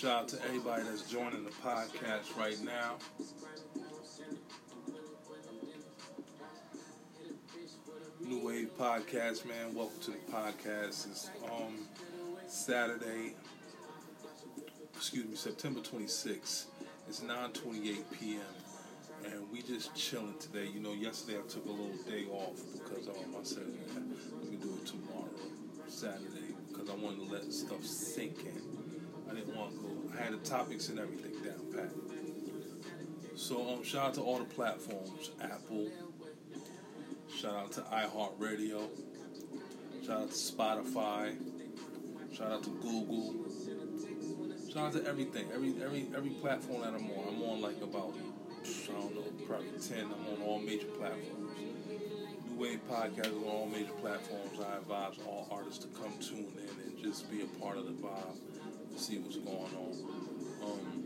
shout out to everybody that's joining the podcast right now. New Wave Podcast, man. Welcome to the podcast. It's um Saturday, excuse me, September 26th. It's 9:28 p.m. and we just chilling today. You know, yesterday I took a little day off because um I said man, let me do it tomorrow, Saturday, because I wanted to let stuff sink in. I didn't want to. I had the topics and everything down pat. So um, shout out to all the platforms, Apple. Shout out to iHeartRadio. Shout out to Spotify. Shout out to Google. Shout out to everything, every every every platform that I'm on. I'm on like about I don't know, probably ten. I'm on all major platforms. New Wave Podcast is on all major platforms. I advise all artists to come tune in and just be a part of the vibe see what's going on. Um,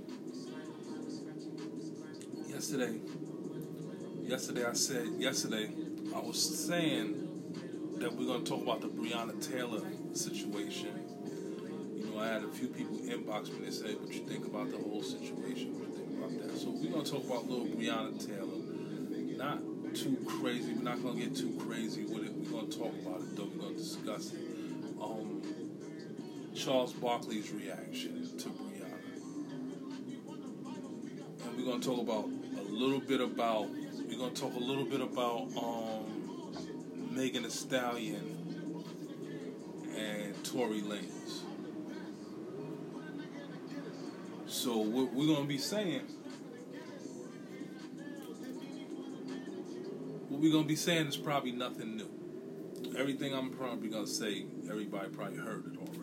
yesterday, yesterday I said, yesterday I was saying that we're going to talk about the Breonna Taylor situation. You know, I had a few people inbox me and say, "What you think about the whole situation? What you think about that?" So we're going to talk about little Breonna Taylor. Not too crazy. We're not going to get too crazy with it. We're going to talk about it, though. We're going to discuss it. Charles Barkley's reaction to Breonna. And we're going to talk about a little bit about, we're to talk a little bit about um, Megan Thee Stallion and Tory Lanez. So what we're going to be saying, what we're to be saying is probably nothing new. Everything I'm probably going to say, everybody probably heard it already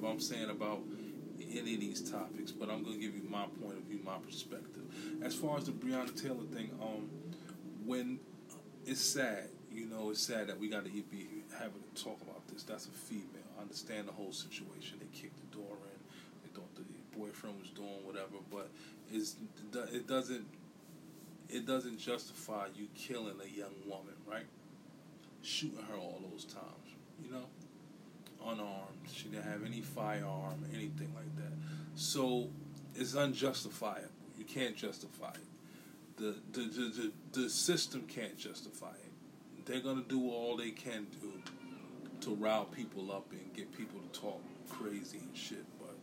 whatever I'm saying about any of these topics, but I'm going to give you my point of view, my perspective. As far as the Breonna Taylor thing, um, when it's sad, you know, it's sad that we got to be having to talk about this. That's a female. I understand the whole situation. They kicked the door in. They thought the boyfriend was doing whatever, but it's, it doesn't it doesn't justify you killing a young woman, right? Shooting her all those times, you know unarmed. She didn't have any firearm, anything like that. So it's unjustifiable. You can't justify it. The the the, the, the system can't justify it. They're gonna do all they can do to rile people up and get people to talk crazy and shit. But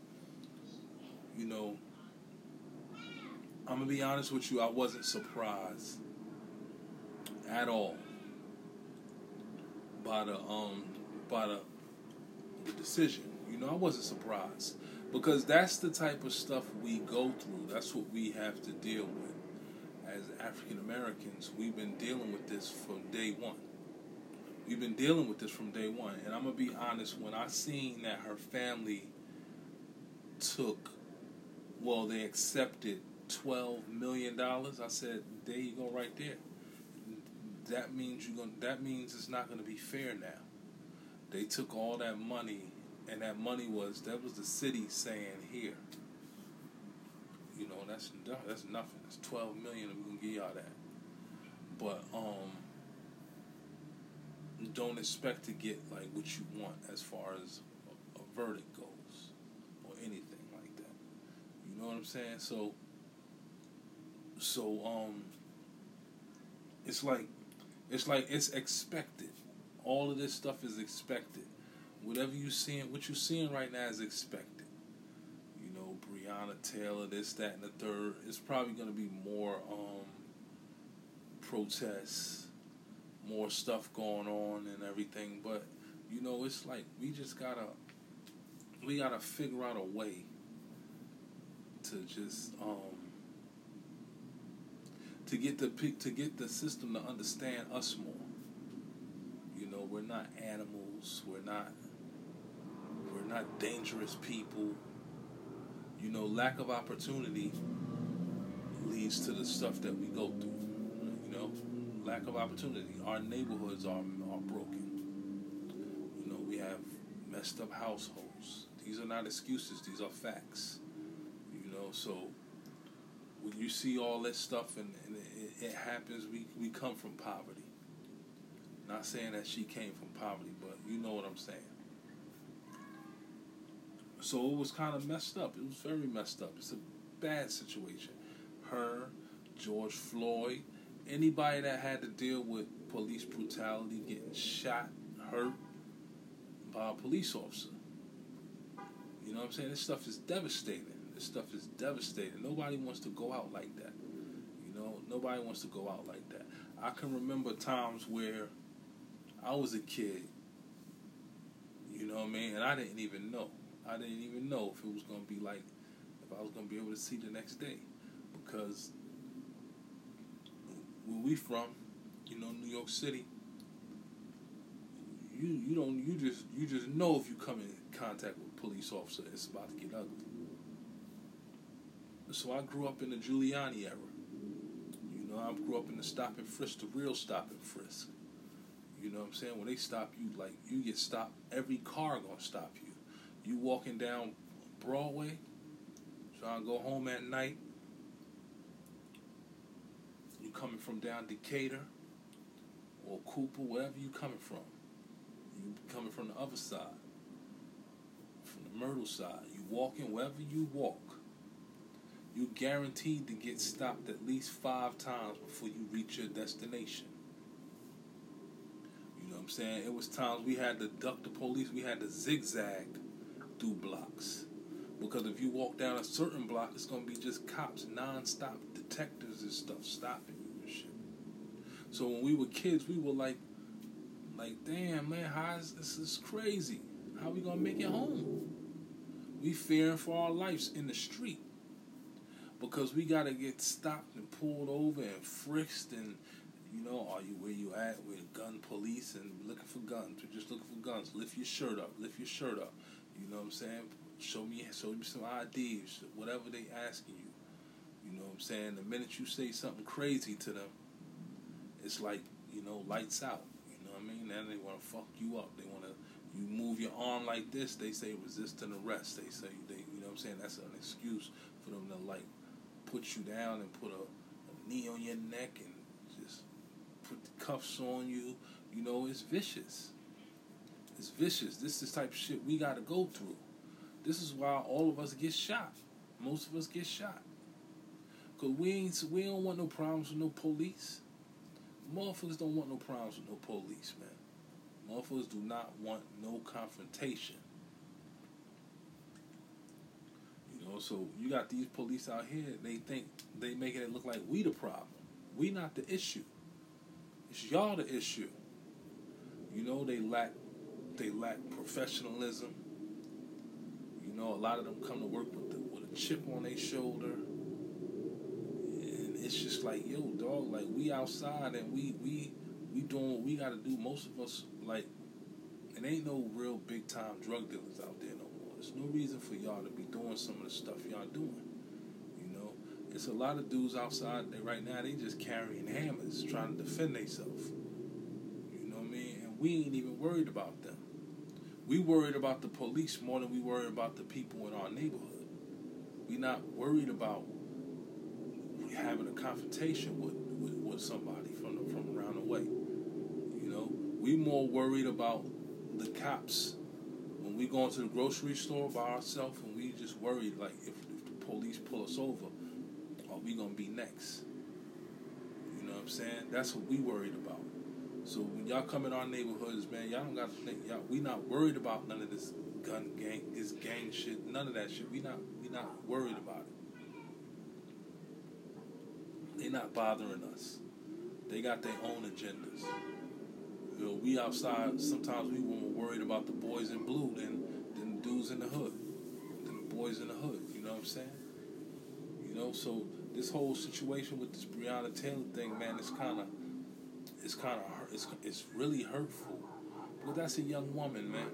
you know, I'm gonna be honest with you. I wasn't surprised at all by the um by the the decision. You know, I wasn't surprised because that's the type of stuff we go through. That's what we have to deal with as African Americans. We've been dealing with this from day one. We've been dealing with this from day one, and I'm gonna be honest. When I seen that her family took, well, they accepted twelve million dollars. I said, "There you go, right there." That means you're gonna. That means it's not gonna be fair now they took all that money, and that money was that was the city saying here. You know, that's that's nothing. It's twelve million, and gonna give y'all that. But um, don't expect to get like what you want as far as a, a verdict goes, or anything like that. You know what I'm saying? So, so um, it's like, it's like it's expected all of this stuff is expected. Whatever you seeing, what you're seeing right now is expected. You know, Breonna Taylor, this, that, and the third. It's probably going to be more um, protests, more stuff going on, and everything. But you know, it's like we just gotta, we gotta figure out a way to just um, to get the to get the system to understand us more we're not animals. We're not we're not dangerous people. You know, lack of opportunity leads to the stuff that we go through. You know, lack of opportunity. Our neighborhoods are are broken. You know, we have messed up households. These are not excuses. These are facts. You know, so when you see all this stuff and, and it, it happens, we we come from poverty. Not saying that she came from poverty, but you know what I'm saying. So it was kind of messed up. It was very messed up. It's a bad situation. Her, George Floyd, anybody that had to deal with police brutality, getting shot, hurt by a police officer. You know what I'm saying? This stuff is devastating. This stuff is devastating. Nobody wants to go out like that. You know, nobody wants to go out like that. I can remember times where I was a kid, you know what I mean, and I didn't even know. I didn't even know if it was going to be like, if I was going to be able to see the next day. Because where we from, you know, New York City, you you don't you just you just know if you come in contact with a police officer, it's about to get ugly. So I grew up in the Giuliani era. You know, I grew up in the stop and frisk, the real stop and frisk. You know what I'm saying? When they stop you, like you get stopped, every car gonna stop you. You walking down Broadway, trying to go home at night. You coming from down Decatur or Cooper, wherever you coming from. You coming from the other side, from the Myrtle side. You walking wherever you walk. You guaranteed to get stopped at least five times before you reach your destination. I'm saying? It was times we had to duck the police. We had to zigzag through blocks. Because if you walk down a certain block, it's to be just cops, non-stop detectives and stuff stopping you and shit. So when we were kids, we were like, like, damn, man, how is this is crazy. How we to make it home? We fearing for our lives in the street. Because we got to get stopped and pulled over and frisked and you know, are you where you at with gun police and looking for guns? We're just looking for guns. Lift your shirt up. Lift your shirt up. You know what I'm saying? Show me, show me some IDs. Whatever they asking you. You know what I'm saying? The minute you say something crazy to them, it's like you know, lights out. You know what I mean? Then they want to fuck you up. They want to. You move your arm like this. They say resist an arrest. They say they. You know what I'm saying? That's an excuse for them to like put you down and put a, a knee on your neck and put the cuffs on you. You know, it's vicious. It's vicious. This is the type of shit we got to go through. This is why all of us get shot. Most of us get shot. Cause we we don't want no problems with no police. Motherfuckers don't want no problems with no police, man. Motherfuckers do not want no confrontation. You know, so you got these police out here, they think they making it look like we the problem. We not the issue. It's y'all the issue. You know they lack they lack professionalism. You know a lot of them come to work with the, with a chip on their shoulder, and it's just like yo dog, like we outside and we we we doing what we got to do. Most of us like, it ain't no real big time drug dealers out there no more. There's no reason for y'all to be doing some of the stuff y'all doing. It's a lot of dudes outside right now, they just carrying hammers trying to defend themselves. You know what I mean? And we ain't even worried about them. We worried about the police more than we worried about the people in our neighborhood. We not worried about having a confrontation with, with, with somebody from the, from around the way. You know, we more worried about the cops when we go into the grocery store by ourselves and we just worried like if, if the police pull us over we gonna be next. You know what I'm saying? That's what we worried about. So when y'all come in our neighborhoods, man, y'all don't got to think y'all we not worried about none of this gun gang, this gang shit, none of that shit. We not we not worried about it. They not bothering us. They got their own agendas. You know, we outside sometimes we were worried about the boys in blue than than the dudes in the hood. Than the boys in the hood. You know what I'm saying? You know, so this whole situation with this Breonna Taylor thing, man, it's kind of, it's kind of, it's it's really hurtful. But that's a young woman, man,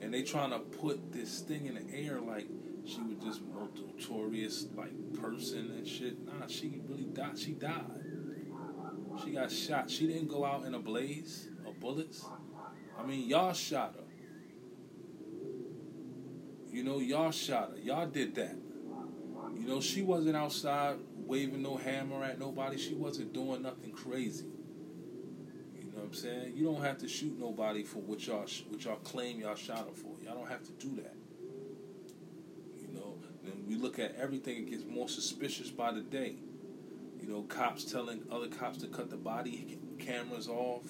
and they trying to put this thing in the air like she was just notorious like person and shit. Nah, she really died. She died. She got shot. She didn't go out in a blaze of bullets. I mean, y'all shot her. You know, y'all shot her. Y'all did that. Know, she wasn't outside waving no hammer at nobody. She wasn't doing nothing crazy. You know what I'm saying? You don't have to shoot nobody for what y'all what y'all claim y'all shot her for. Y'all don't have to do that. You know, then we look at everything, it gets more suspicious by the day. You know, cops telling other cops to cut the body cameras off.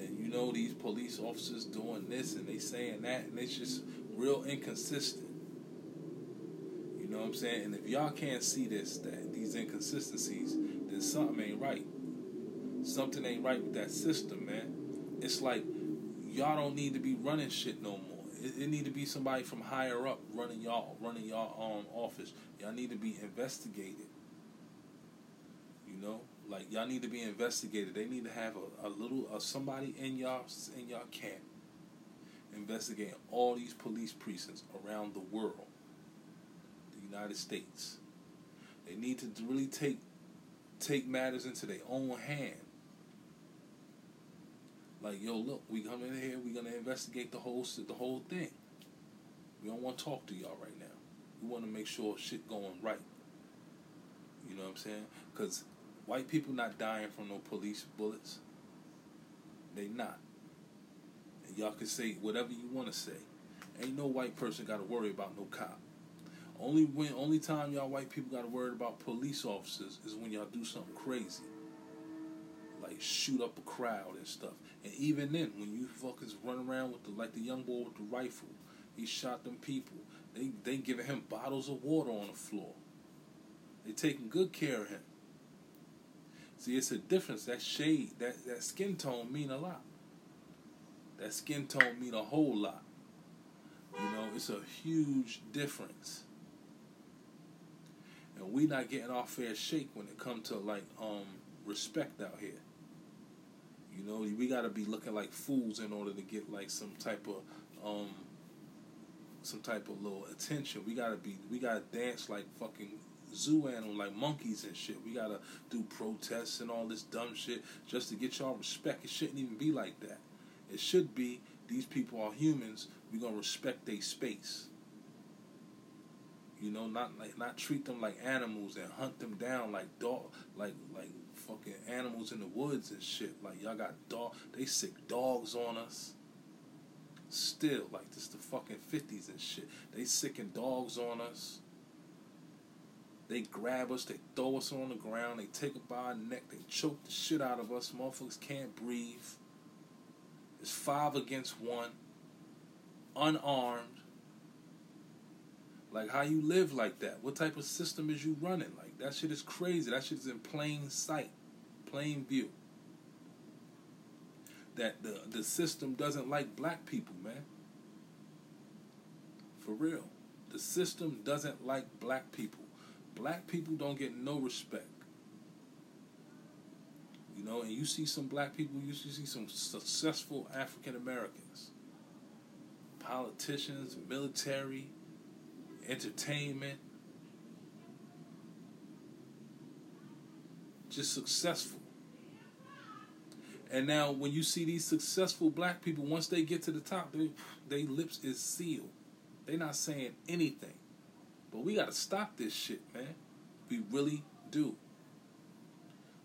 And you know, these police officers doing this and they saying that, and it's just real inconsistent. What I'm saying? And if y'all can't see this, that these inconsistencies, then something ain't right. Something ain't right with that system, man. It's like y'all don't need to be running shit no more. It, it need to be somebody from higher up running y'all, running y'all um office. Y'all need to be investigated. You know, like y'all need to be investigated. They need to have a, a little somebody in y'all in y'all camp investigating all these police precincts around the world, United States. They need to really take take matters into their own hand. Like, yo, look, we come in here, we're gonna investigate the whole the whole thing. We don't want to talk to y'all right now. We want to make sure shit going right. You know what I'm saying? Because white people not dying from no police bullets. They not. And y'all can say whatever you want to say. Ain't no white person got to worry about no cop. Only when only time y'all white people got to worry about police officers is when y'all do something crazy, like shoot up a crowd and stuff. And even then, when you fuckers run around with the like the young boy with the rifle, he shot them people. They they giving him bottles of water on the floor. They taking good care of him. See, it's a difference. That shade, that, that skin tone mean a lot. That skin tone mean a whole lot. You know, it's a huge difference and we not getting our fair shake when it comes to like um respect out here. You know, we gotta be looking like fools in order to get like some type of um some type of little attention. We gotta be we gotta dance like fucking zoo animal like monkeys and shit. We gotta do protests and all this dumb shit just to get y'all respect. It shouldn't even be like that. It should be these people are humans. We gonna respect their space. You know, not like not treat them like animals and hunt them down like dog, like like fucking animals in the woods and shit. Like y'all got dog, they sick dogs on us. Still, like this the fucking fifties and shit. They sicking dogs on us. They grab us, they throw us on the ground, they take us by our neck, they choke the shit out of us. Motherfuckers can't breathe. It's five against one, unarmed like how you live like that? What type of system is you running? Like that shit is crazy. That shit is in plain sight, plain view. That the the system doesn't like black people, man. For real. The system doesn't like black people. Black people don't get no respect. You know, and you see some black people, you see some successful African Americans, politicians, military, entertainment, just successful. And now, when you see these successful black people, once they get to the top, they, they lips is sealed. They're not saying anything. But we got to stop this shit, man. We really do.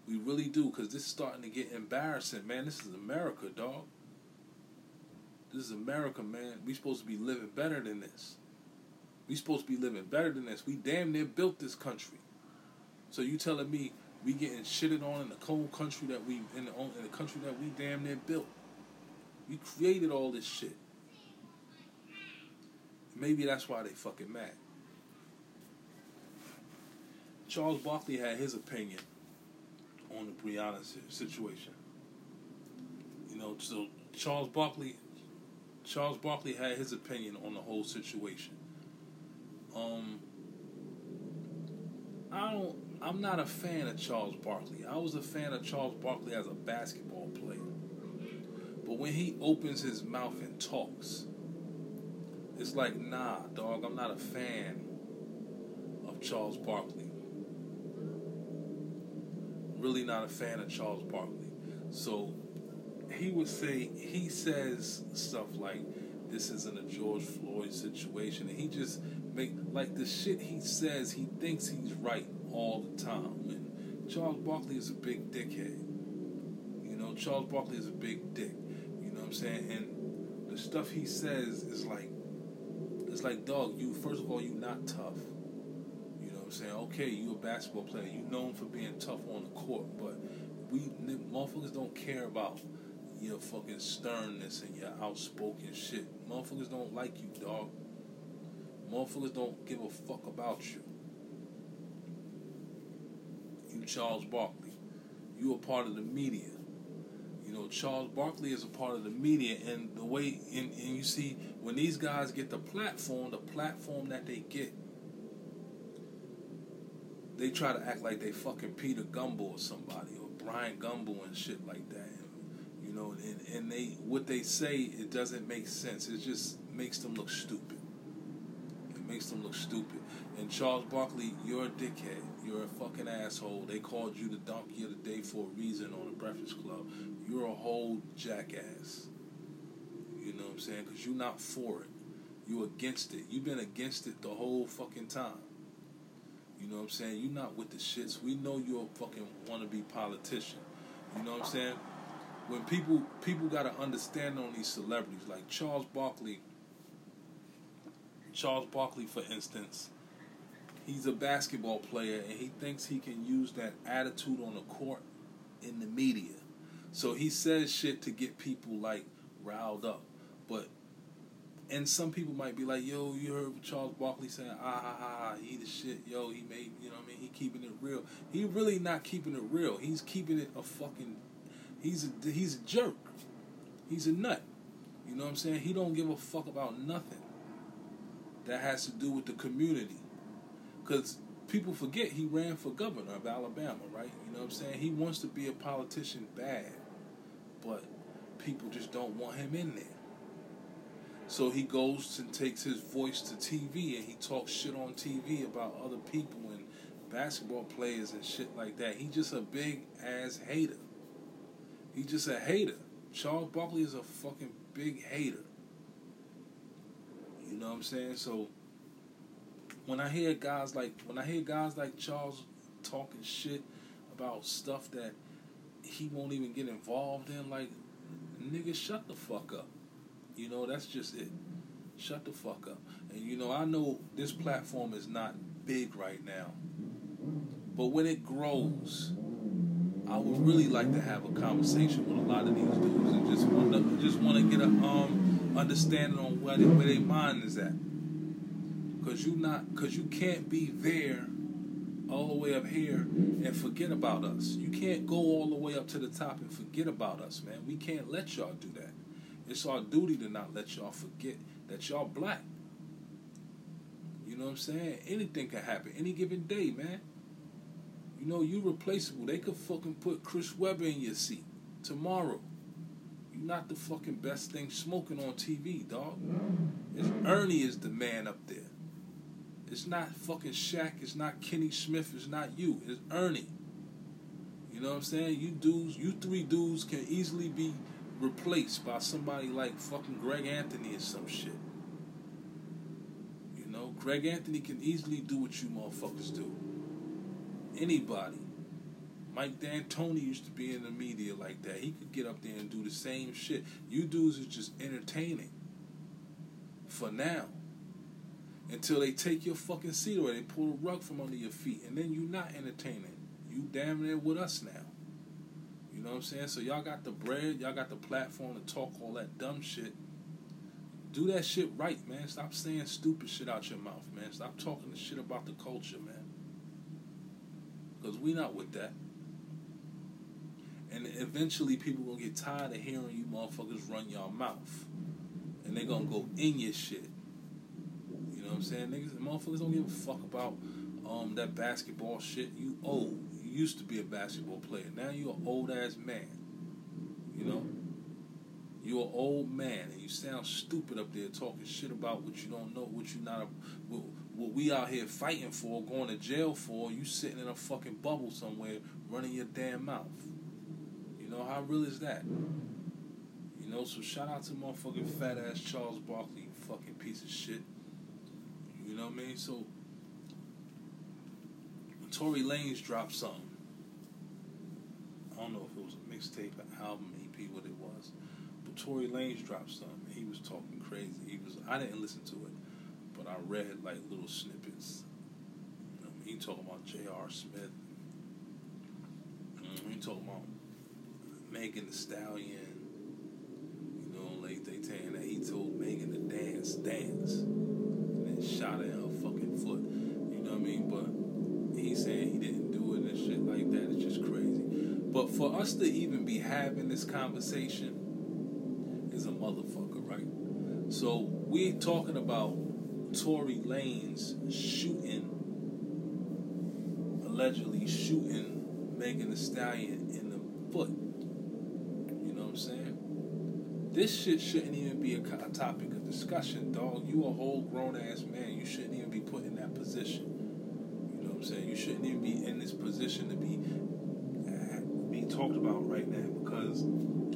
We really do, because this is starting to get embarrassing, man. This is America, dog. This is America, man. We supposed to be living better than this. We supposed to be living better than this. We damn near built this country. So you telling me we getting shitted on in the cold country that we in the in the country that we damn near built? We created all this shit. Maybe that's why they fucking mad. Charles Barkley had his opinion on the Breonna situation. You know, so Charles Barkley, Charles Barkley had his opinion on the whole situation. Um, I don't. I'm not a fan of Charles Barkley. I was a fan of Charles Barkley as a basketball player, but when he opens his mouth and talks, it's like, nah, dog. I'm not a fan of Charles Barkley. Really not a fan of Charles Barkley. So he would say he says stuff like this isn't a George Floyd situation, and he just make like the shit he says. He thinks he's right all the time. And Charles Barkley is a big dickhead. You know, Charles Barkley is a big dick. You know what I'm saying? And the stuff he says is like It's like, dog, you first of all, you not tough. You know what I'm saying? Okay, you a basketball player. You known for being tough on the court, but we motherfuckers don't care about your fucking sternness and your outspoken shit. Motherfuckers don't like you, dog. Motherfuckers don't give a fuck about you. You Charles Barkley. You a part of the media. You know, Charles Barkley is a part of the media and the way and, and you see when these guys get the platform, the platform that they get, they try to act like they fucking Peter Gumbel or somebody or Bryant Gumbel and shit like that. You know, and, and they what they say it doesn't make sense. It just makes them look stupid. Makes them look stupid. And Charles Barkley, you're a dickhead. You're a fucking asshole. They called you the donkey of the day for a reason on the Breakfast Club. You're a whole jackass. You know what I'm saying? Because you're not for it. You're against it. You've been against it the whole fucking time. You know what I'm saying? You're not with the shits. We know you're a fucking wannabe politician. You know what I'm saying? when people people got to understand on these celebrities like Charles Barkley. Charles Barkley, for instance, he's a basketball player and he thinks he can use that attitude on the court in the media. So he says shit to get people like riled up. But and some people might be like, yo, you heard Charles Barkley saying, ah ha ha, he the shit, yo, he made you know what I mean, he keeping it real. He really not keeping it real. He's keeping it a fucking He's a, he's a jerk. He's a nut. You know what I'm saying? He don't give a fuck about nothing that has to do with the community. Because people forget he ran for governor of Alabama, right? You know what I'm saying? He wants to be a politician bad, but people just don't want him in there. So he goes and takes his voice to TV and he talks shit on TV about other people and basketball players and shit like that. He's just a big ass hater. He's just a hater. Charles Barkley is a fucking big hater. You know what I'm saying? So when I hear guys like when I hear guys like Charles talking shit about stuff that he won't even get involved in, like nigga, shut the fuck up. You know, that's just it. Shut the fuck up. And you know, I know this platform is not big right now. But when it grows, I would really like to have a conversation with a lot of these dudes and just want to just want to get a um understanding on where they, where their mind is at. Cause you not cause you can't be there all the way up here and forget about us. You can't go all the way up to the top and forget about us, man. We can't let y'all do that. It's our duty to not let y'all forget that y'all black. You know what I'm saying? Anything can happen any given day, man. You know, you replaceable. They could fucking put Chris Webber in your seat tomorrow. Not the fucking best thing smoking on TV, dog. It's Ernie is the man up there. It's not fucking Shaq. It's not Kenny Smith. It's not you. It's Ernie. You know what I'm saying? You dudes, you three dudes can easily be replaced by somebody like fucking Greg Anthony or some shit. You know, Greg Anthony can easily do what you motherfuckers do anybody. Mike D'Antoni used to be in the media like that. He could get up there and do the same shit. You dudes is just entertaining. For now. Until they take your fucking seat away, they pull a rug from under your feet, and then you're not entertaining. You damn near with us now. You know what I'm saying? So y'all got the bread, y'all got the platform to talk all that dumb shit. Do that shit right, man. Stop saying stupid shit out your mouth, man. Stop talking the shit about the culture, man. Because we not with that. And eventually people gonna get tired of hearing you motherfuckers run your mouth. And they gonna go in your shit. You know what I'm saying? Niggas motherfuckers don't give a fuck about um that basketball shit. You old. You used to be a basketball player. Now you an old ass man. You know? You're an old man and you sound stupid up there talking shit about what you don't know, what you not, what, what we out here fighting for, going to jail for. You sitting in a fucking bubble somewhere, running your damn mouth. You know how real is that? You know, so shout out to motherfucking fat ass Charles Barkley, fucking piece of shit. You know what I mean? So Tory Lanez dropped something. I don't know if it was a mixtape, an album, EP, what it was. But Tory Lanez dropped something. He was talking crazy. He was. I didn't listen to it, but I read like little snippets. You know, he talking about J.R. Smith. Mm, he talking about Megan Thee Stallion. You know, like they saying that he told Megan to dance, dance, and then shot in her fucking foot. You know what I mean? But he saying he didn't do it and shit like that. It's just crazy. But for us to even be having this conversation is a motherfucker, right? So we talking about Tory Lanez shooting, allegedly shooting Megan Thee Stallion in the foot. You know what I'm saying? This shit shouldn't even be a, a topic of discussion, dog. You a whole grown ass man. You shouldn't even be put in that position. You know what I'm saying? You shouldn't even be in this position to be uh, being talked about right now because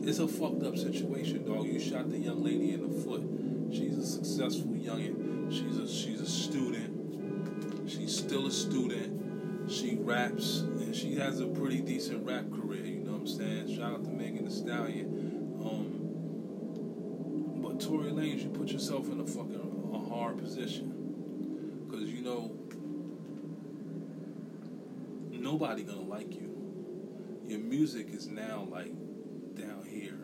it's a fucked up situation, dog. You shot the young lady in the foot. She's a successful youngin. She's a she's a student. She's still a student. She raps and she has a pretty decent rap career. You know what I'm saying? Shout out to Megan Thee Stallion. But Tory Lanez, you put yourself in a fucking a hard position because you know nobody gonna like you. Your music is now like down here.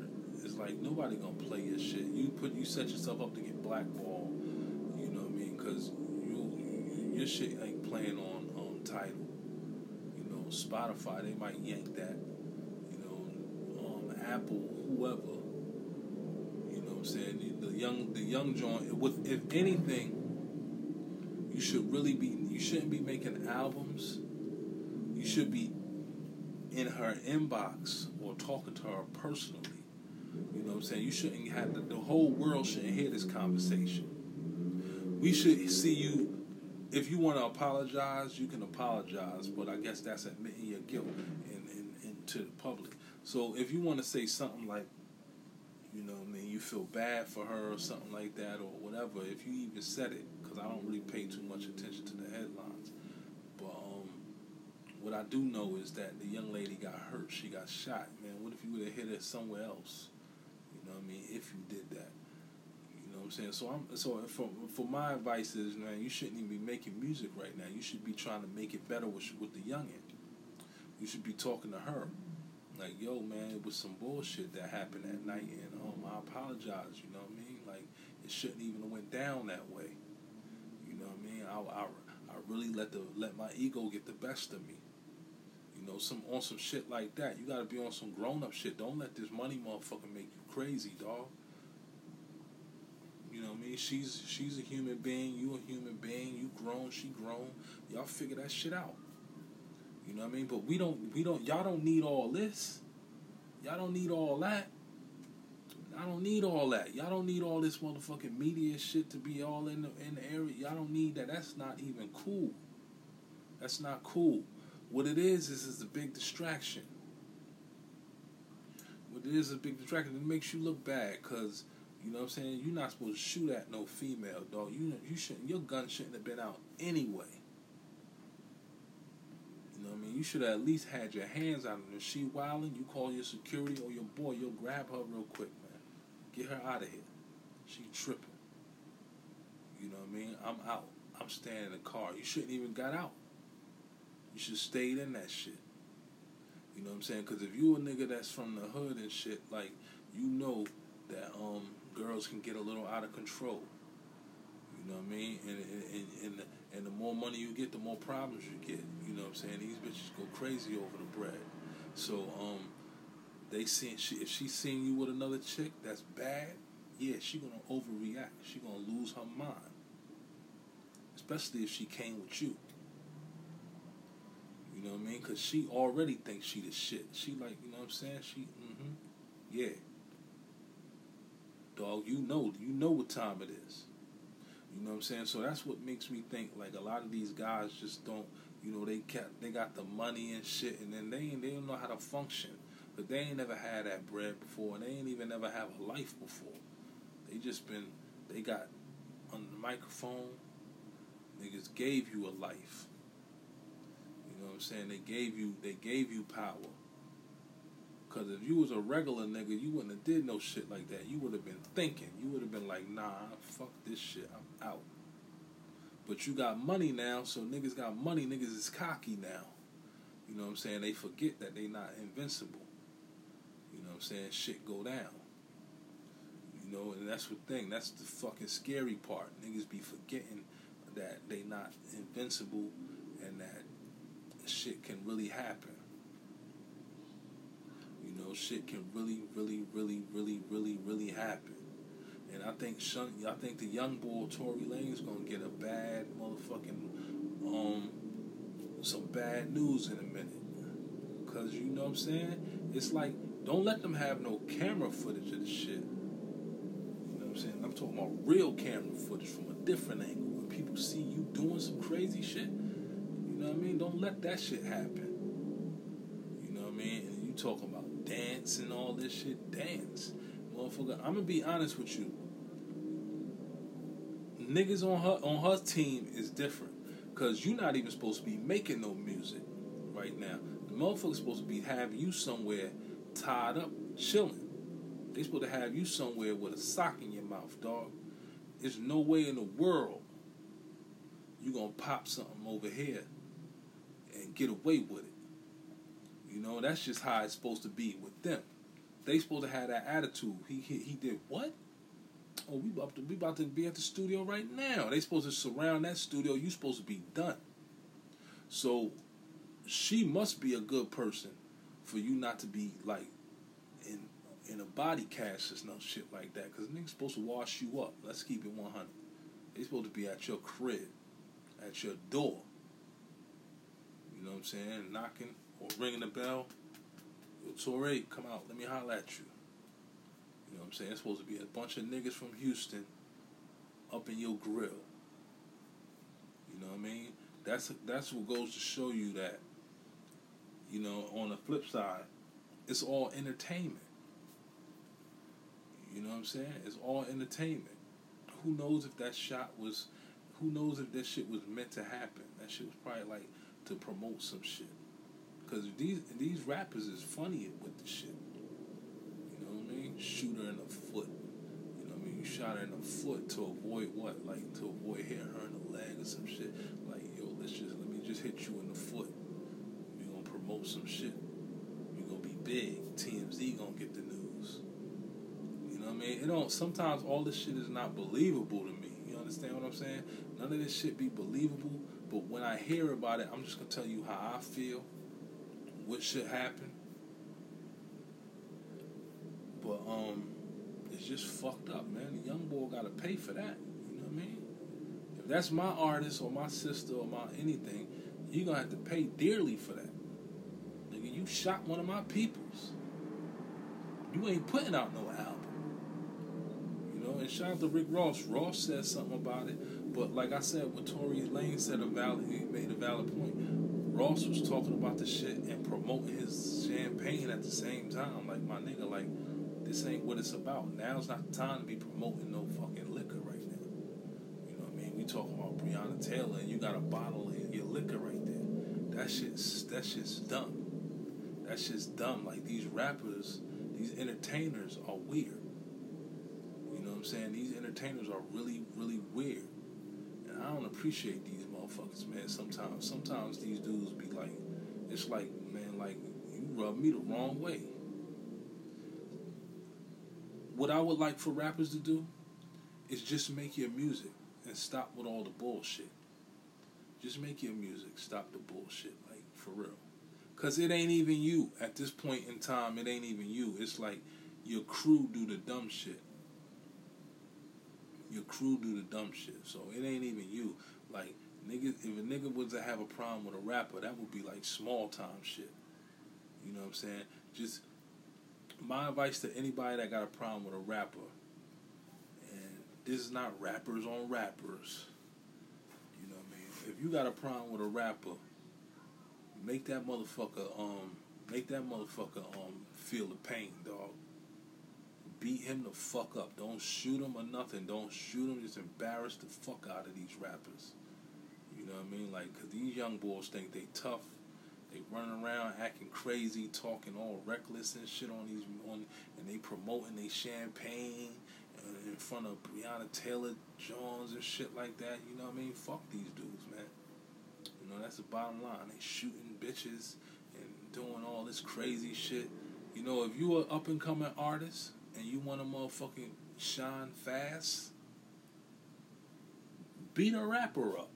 It's like nobody gonna play your shit. You put you set yourself up to get blackballed. You know what I mean? Because you, you your shit ain't playing on on Tidal. You know Spotify they might yank that. You know um, Apple whoever. I'm saying? The, the young the young joint with if anything. You should really be. You shouldn't be making albums. You should be in her inbox or talking to her personally. You know what I'm saying? You shouldn't have the, whole world shouldn't hear this conversation. We should see you. If you want to apologize, you can apologize, but I guess that's admitting your guilt in, in to the public. So if you want to say something like, you know, what I mean, you feel bad for her or something like that or whatever. If you even said it, because I don't really pay too much attention to the headlines, but um, what I do know is that the young lady got hurt. She got shot. Man, what if you would have hit her somewhere else? You know what I mean? If you did that, you know what I'm saying. So I'm so for for my advice is, man, you shouldn't even be making music right now. You should be trying to make it better with with the youngin. You should be talking to her. Like, yo, man, it was some bullshit that happened that night, and um, I apologize. You know what I mean? Like, it shouldn't even have went down that way. You know what I mean? I, I, I really let the let my ego get the best of me. You know, some on some shit like that. You gotta be on some grown up shit. Don't let this money motherfucker make you crazy, dog. You know what I mean? She's she's a human being. You a human being. You grown. She grown. Y'all figure that shit out. You know what I mean? But we don't. We don't. Y'all don't need all this. Y'all don't need all that. I don't need all that. Y'all don't need all this motherfucking media shit to be all in the in the area. Y'all don't need that. That's not even cool. That's not cool. What it is is is a big distraction. What it is is a big distraction. It makes you look bad because you know what I'm saying. You're not supposed to shoot at no female dog. You you shouldn't. Your gun shouldn't have been out anyway. You know what I mean? You should have at least had your hands on her. If she wilding, you call your security or your boy. You'll grab her real quick, man. Get her out of here. She tripping. You know what I mean? I'm out. I'm staying in the car. You shouldn't even got out. You should stayed in that shit. You know what I'm saying? Because if you a nigga that's from the hood and shit, like you know that um girls can get a little out of control. You know what I mean? And and and the, and the more money you get, the more problems you get. You know what I'm saying? These bitches go crazy over the bread. So um, they see she if she seen you with another chick that's bad, yeah, she gonna overreact. She gonna lose her mind. Especially if she came with you. You know what I mean? Because she already thinks she the shit. She like, you know what I'm saying? She, mm-hmm, yeah. Dog, you know, you know what time it is. You know what I'm saying? So that's what makes me think like a lot of these guys just don't, you know, they kept, they got the money and shit, and then they they don't know how to function. But they ain't never had that bread before, and they ain't even never have a life before. They just been, they got on the microphone. Niggas gave you a life. You know what I'm saying? They gave you, they gave you power. Cause if you was a regular nigga, you wouldn't have did no shit like that. You would have been thinking. You would have been like, nah, fuck this shit. I'm out. But you got money now, so niggas got money. Niggas is cocky now. You know what I'm saying? They forget that they not invincible. You know what I'm saying? Shit go down. You know, and that's the thing. That's the fucking scary part. Niggas be forgetting that they not invincible and that shit can really happen. You know, shit can really, really, really, really, really, really happen. And I think Shun, I think the young boy Tory Lanez gonna get a bad motherfucking um some bad news in a minute. Cause you know what I'm saying? It's like don't let them have no camera footage of the shit. You know what I'm saying? I'm talking about real camera footage from a different angle. When people see you doing some crazy shit, you know what I mean? Don't let that shit happen. You know what I mean? And you talking about dance and all this shit, dance. Motherfucker, I'm gonna be honest with you. Niggas on her on her team is different. Cause you're not even supposed to be making no music right now. The motherfucker's supposed to be having you somewhere tied up, chilling. They supposed to have you somewhere with a sock in your mouth, dog. There's no way in the world you gonna pop something over here and get away with it. You know, that's just how it's supposed to be with them. They supposed to have that attitude. He he, he did what? Oh, we about to we about to be at the studio right now. They supposed to surround that studio. You supposed to be done. So she must be a good person for you not to be like in in a body cast or no shit like that. Cause niggas supposed to wash you up. Let's keep it one hundred. They supposed to be at your crib, at your door. You know what I'm saying? Knocking or ringing the bell. Tory, come out. Let me holler at you. You know what I'm saying? It's supposed to be a bunch of niggas from Houston up in your grill. You know what I mean? That's that's what goes to show you that. You know, on the flip side, it's all entertainment. You know what I'm saying? It's all entertainment. Who knows if that shot was? Who knows if that shit was meant to happen? That shit was probably like to promote some shit. Cause these these rappers is funny with the shit. You know what I mean? Shoot her in the foot. You know what I mean? You shot her in the foot to avoid what? Like to avoid hitting her in the leg or some shit. Like yo, let's just let me just hit you in the foot. We gonna promote some shit. We gonna be big. TMZ gonna get the news. You know what I mean? It don't. Sometimes all this shit is not believable to me. You understand what I'm saying? None of this shit be believable. But when I hear about it, I'm just gonna tell you how I feel what should happen. But um, it's just fucked up, man. The young boy gotta pay for that. You know what I mean? If that's my artist or my sister or my anything, you're gonna have to pay dearly for that. Nigga, you shot one of my peoples. You ain't putting out no album. You know, and shout out to Rick Ross. Ross said something about it. But like I said, what Tory Lanez said a valid he made a valid point. Ross was talking about the shit and promoting his champagne at the same time. Like my nigga, like this ain't what it's about. Now's not the time to be promoting no fucking liquor right now. You know what I mean? We talking about Breonna Taylor and you got a bottle of your liquor right there. That shit's that shit's dumb. That shit's dumb. Like these rappers, these entertainers are weird. You know what I'm saying? These entertainers are really, really weird. I don't appreciate these motherfuckers, man. Sometimes, sometimes these dudes be like, it's like, man, like you rub me the wrong way. What I would like for rappers to do is just make your music and stop with all the bullshit. Just make your music, stop the bullshit, like for real. Cause it ain't even you at this point in time. It ain't even you. It's like your crew do the dumb shit. Your crew do the dumb shit. So it ain't even you. Like nigga, if a nigga was to have a problem with a rapper, that would be like small time shit. You know what I'm saying? Just my advice to anybody that got a problem with a rapper, and this is not rappers on rappers. You know what I mean? If you got a problem with a rapper, make that motherfucker um make that motherfucker um feel the pain, dog. Beat him the fuck up. Don't shoot him or nothing. Don't shoot him. Just embarrass the fuck out of these rappers. You know what I mean? Like, cause these young boys think they tough. They running around acting crazy, talking all reckless and shit on these on, and they promoting they champagne uh, in front of Breonna Taylor Jones and shit like that. You know what I mean? Fuck these dudes, man. You know that's the bottom line. They shooting bitches and doing all this crazy shit. You know, if you are up and coming artist and you want to motherfucking shine fast, beat a rapper up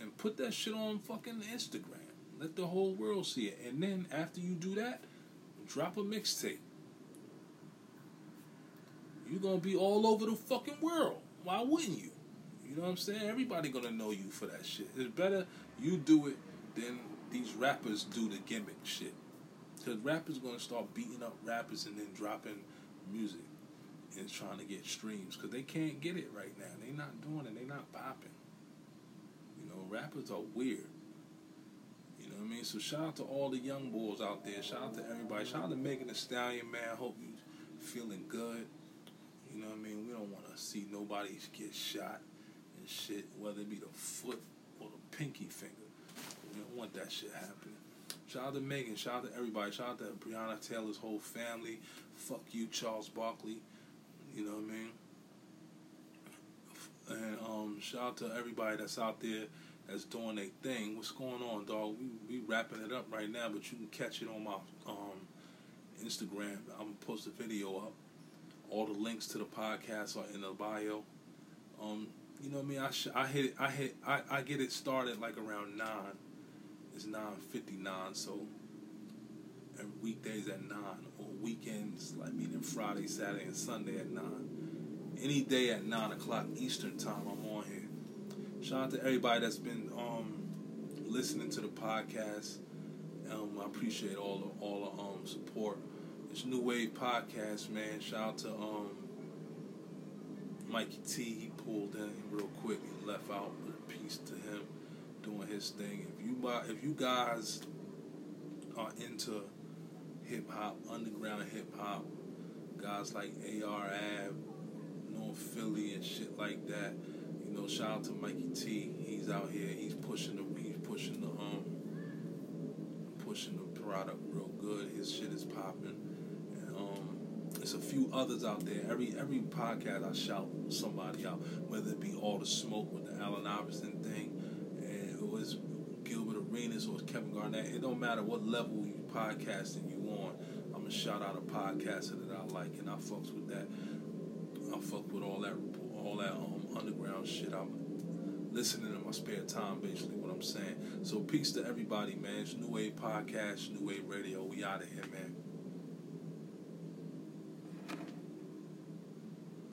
and put that shit on fucking Instagram. Let the whole world see it. And then after you do that, drop a mixtape. You're gonna be all over the fucking world. Why wouldn't you? You know what I'm saying? Everybody gonna know you for that shit. It's better you do it than these rappers do the gimmick shit. Cause rappers gonna start beating up rappers and then dropping music and trying to get streams because they can't get it right now. They're not doing it. They're not popping. You know, rappers are weird. You know what I mean? So shout out to all the young boys out there. Shout out to everybody. Shout out to Megan Thee Stallion, man. Hope you feeling good. You know what I mean? We don't want to see nobody get shot and shit, whether it be the foot or the pinky finger. We don't want that shit happening. Shout out to Megan. Shout out to everybody. Shout out to Breonna Taylor's whole family. Fuck you, Charles Barkley. You know what I mean? And um, shout out to everybody that's out there that's doing their thing. What's going on, dog? We we wrapping it up right now, but you can catch it on my um, Instagram. I'm gonna post a video up. All the links to the podcast are in the bio. Um, you know what I mean? I sh- I hit it, I hit I, I get it started like around nine. It's nine fifty nine, so and weekdays at nine or weekends like meaning Friday, Saturday, and Sunday at nine. Any day at nine o'clock Eastern time, I'm on here. Shout out to everybody that's been um, listening to the podcast. Um, I appreciate all the all the um, support. It's New Wave Podcast, man. Shout out to um, Mikey T. He pulled in real quick and left out. But peace to him doing his thing. If you if you guys are into hip hop, underground hip hop, guys like AR Ab, North Philly and shit like that. You know, shout out to Mikey T. He's out here. He's pushing the he's pushing the um pushing the product real good. His shit is popping. Um there's a few others out there. Every every podcast I shout somebody out, whether it be all the smoke with the Allen Iverson thing, and it was Gilbert Arenas or Kevin Garnett. It don't matter what level you podcasting you on. I'm gonna shout out a podcaster that I like and I fucks with that. I fuck with all that all that um, underground shit. I'm listening in my spare time, basically what I'm saying. So peace to everybody, man. It's New Wave Podcast, New Wave Radio. We out of here, man.